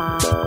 Bye.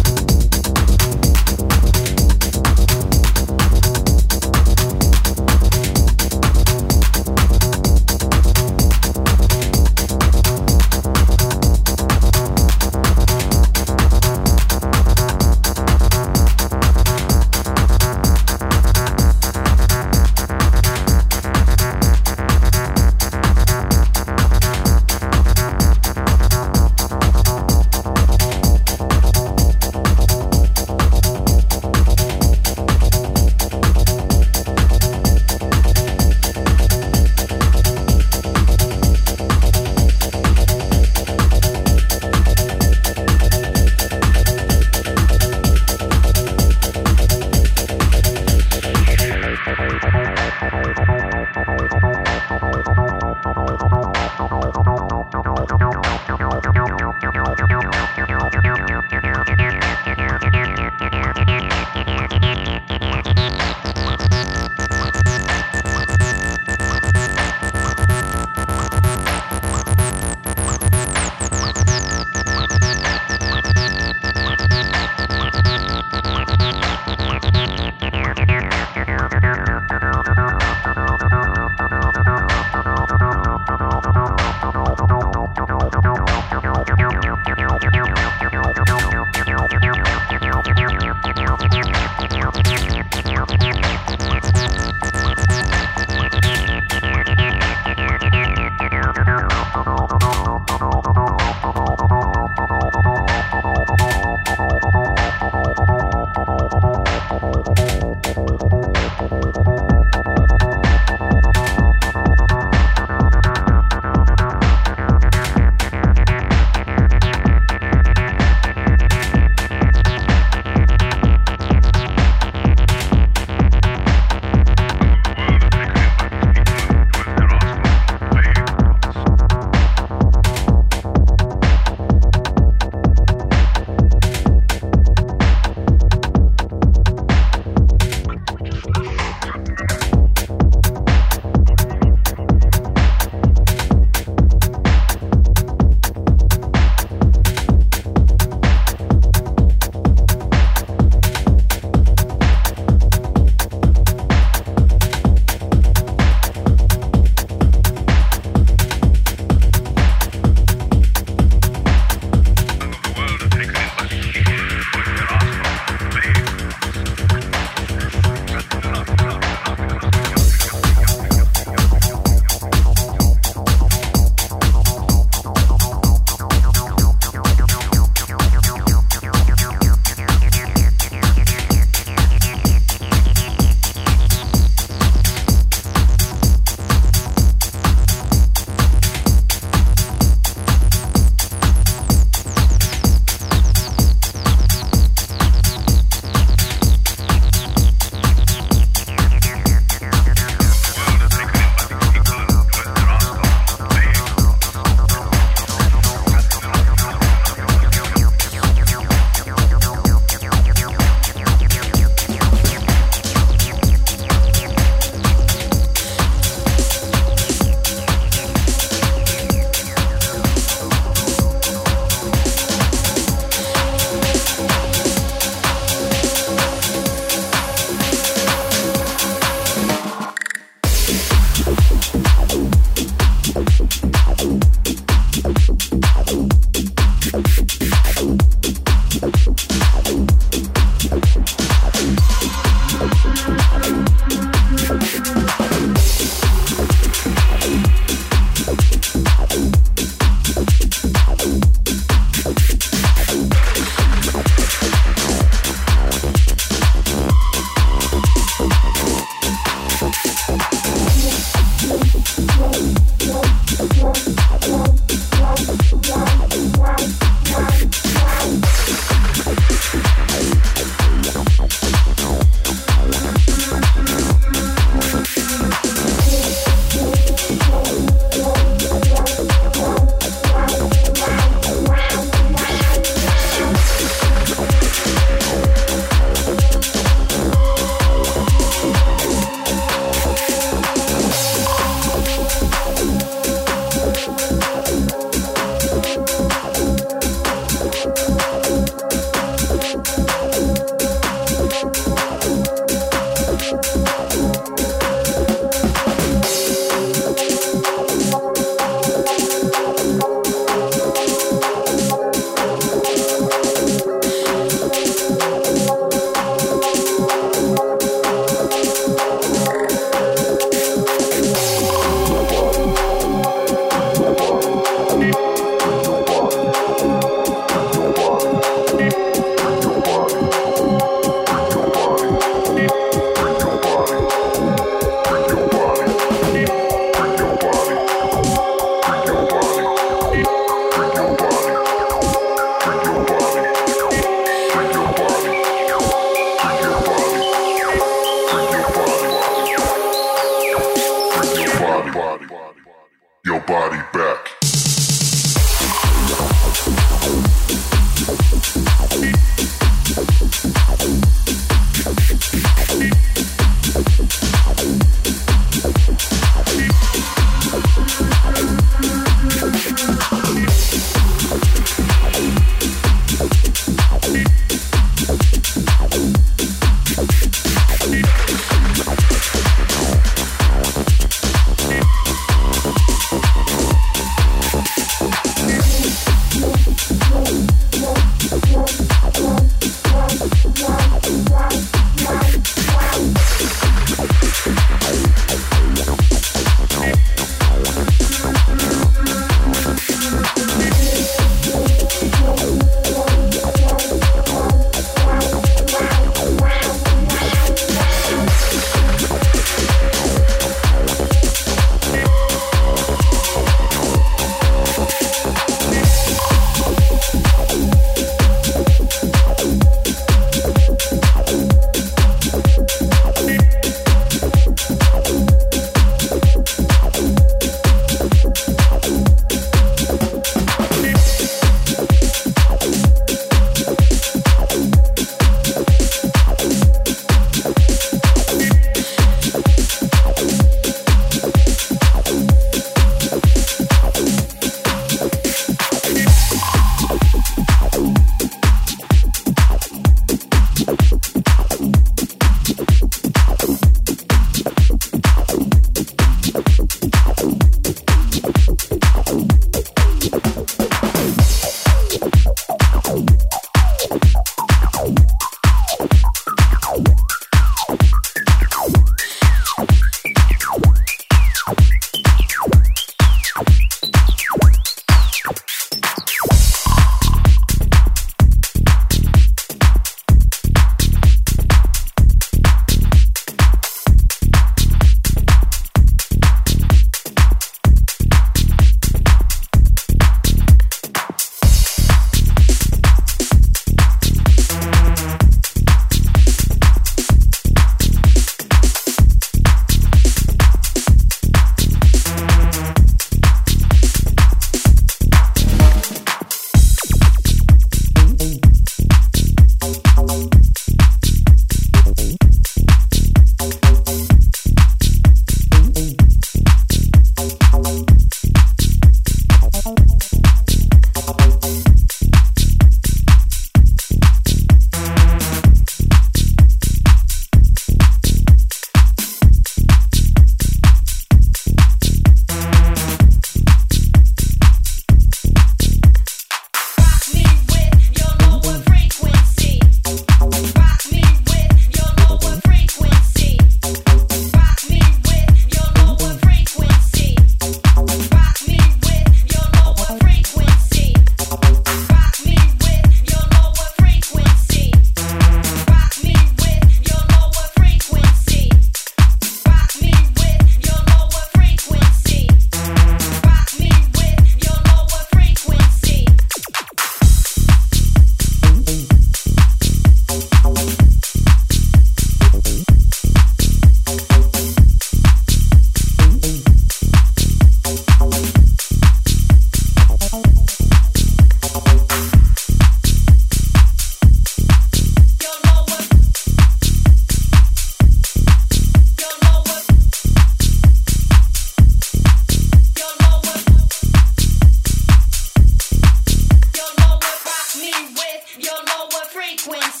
Quincy.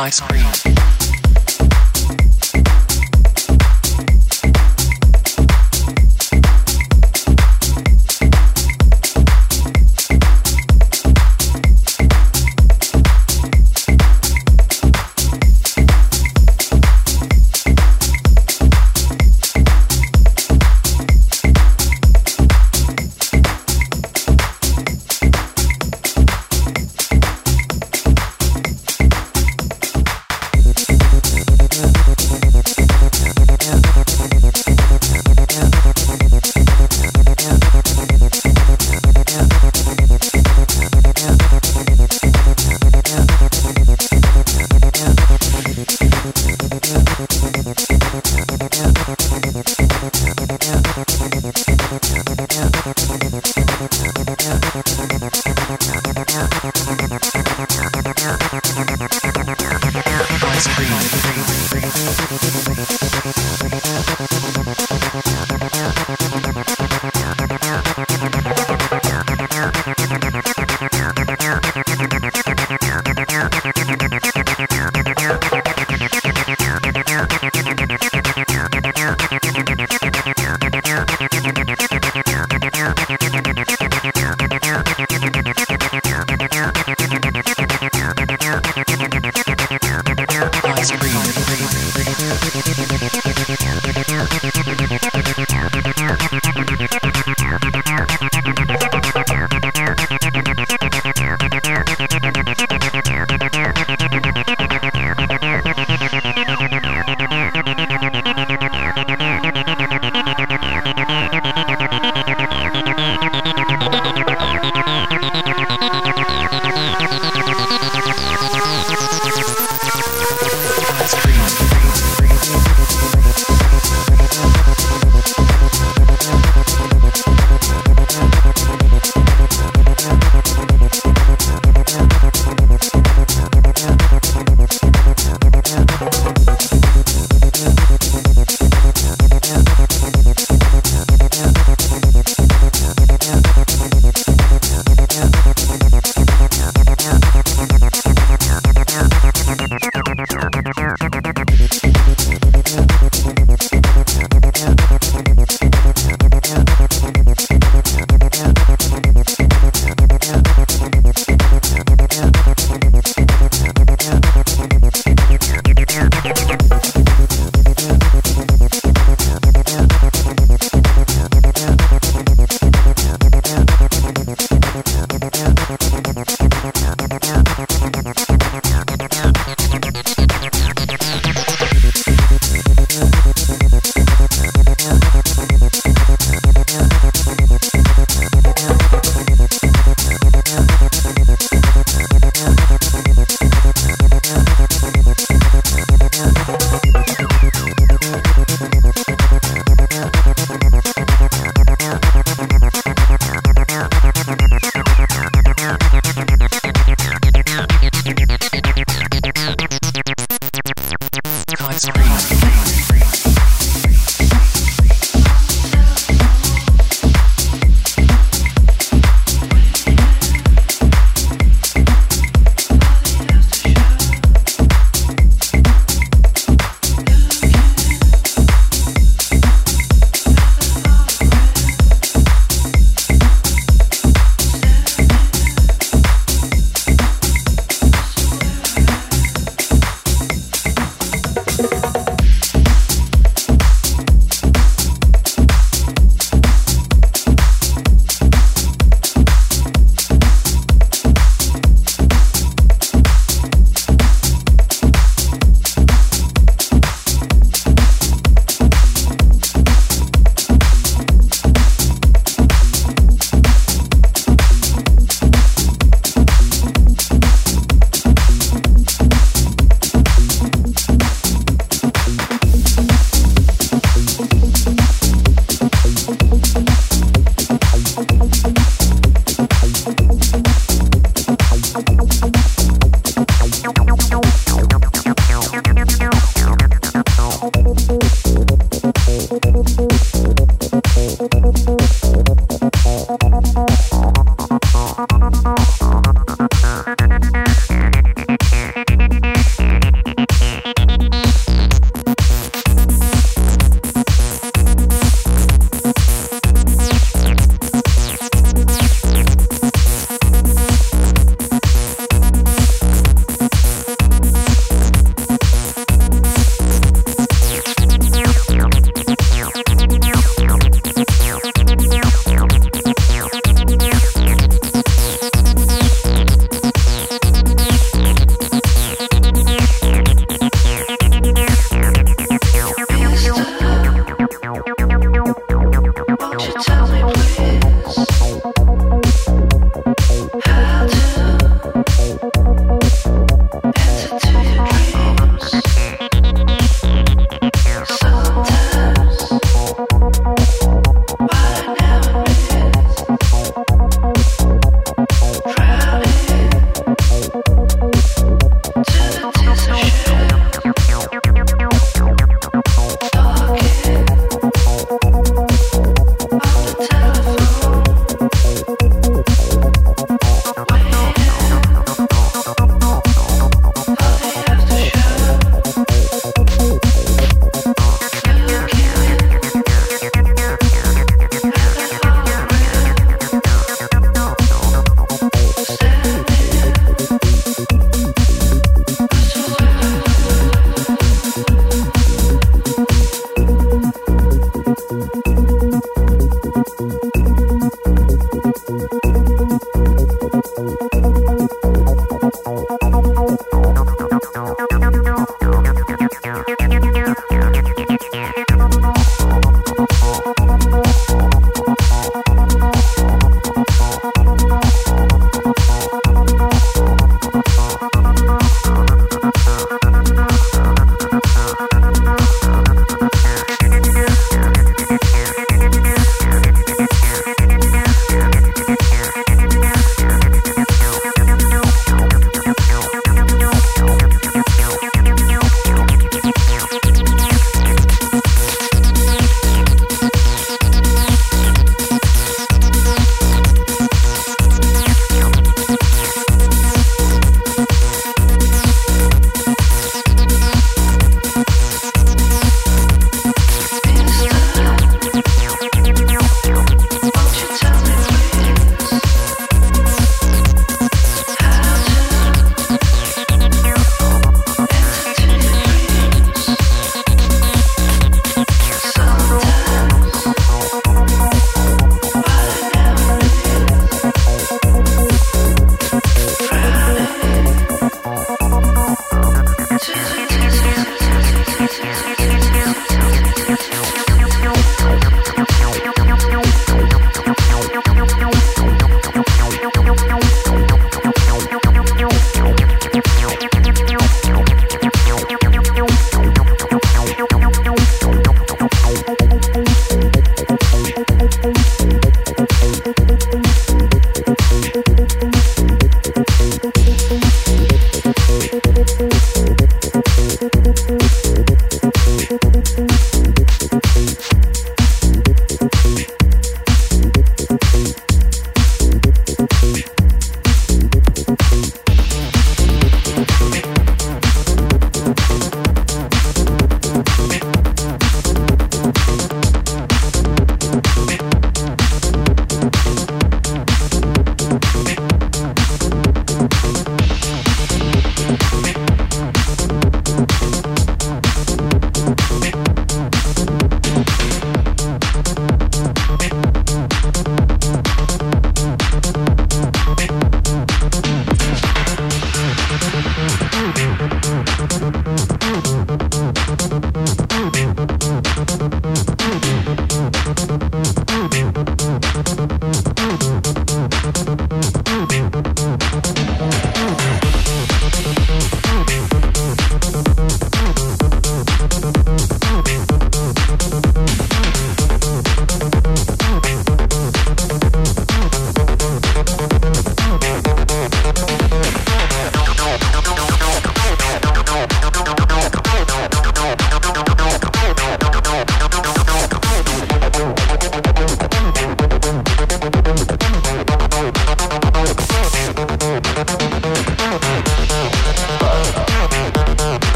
Ice cream.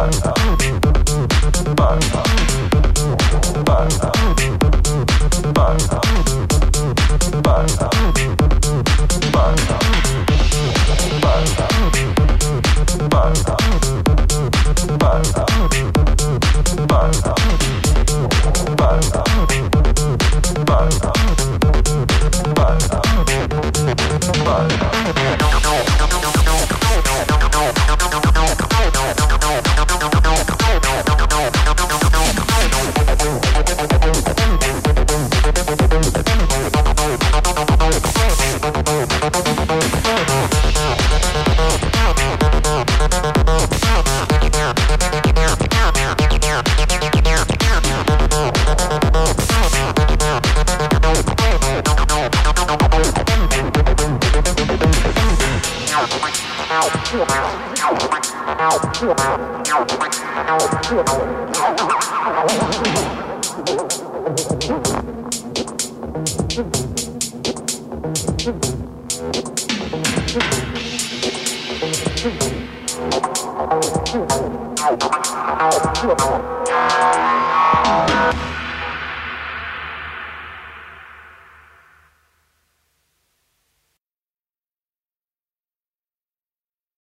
Thank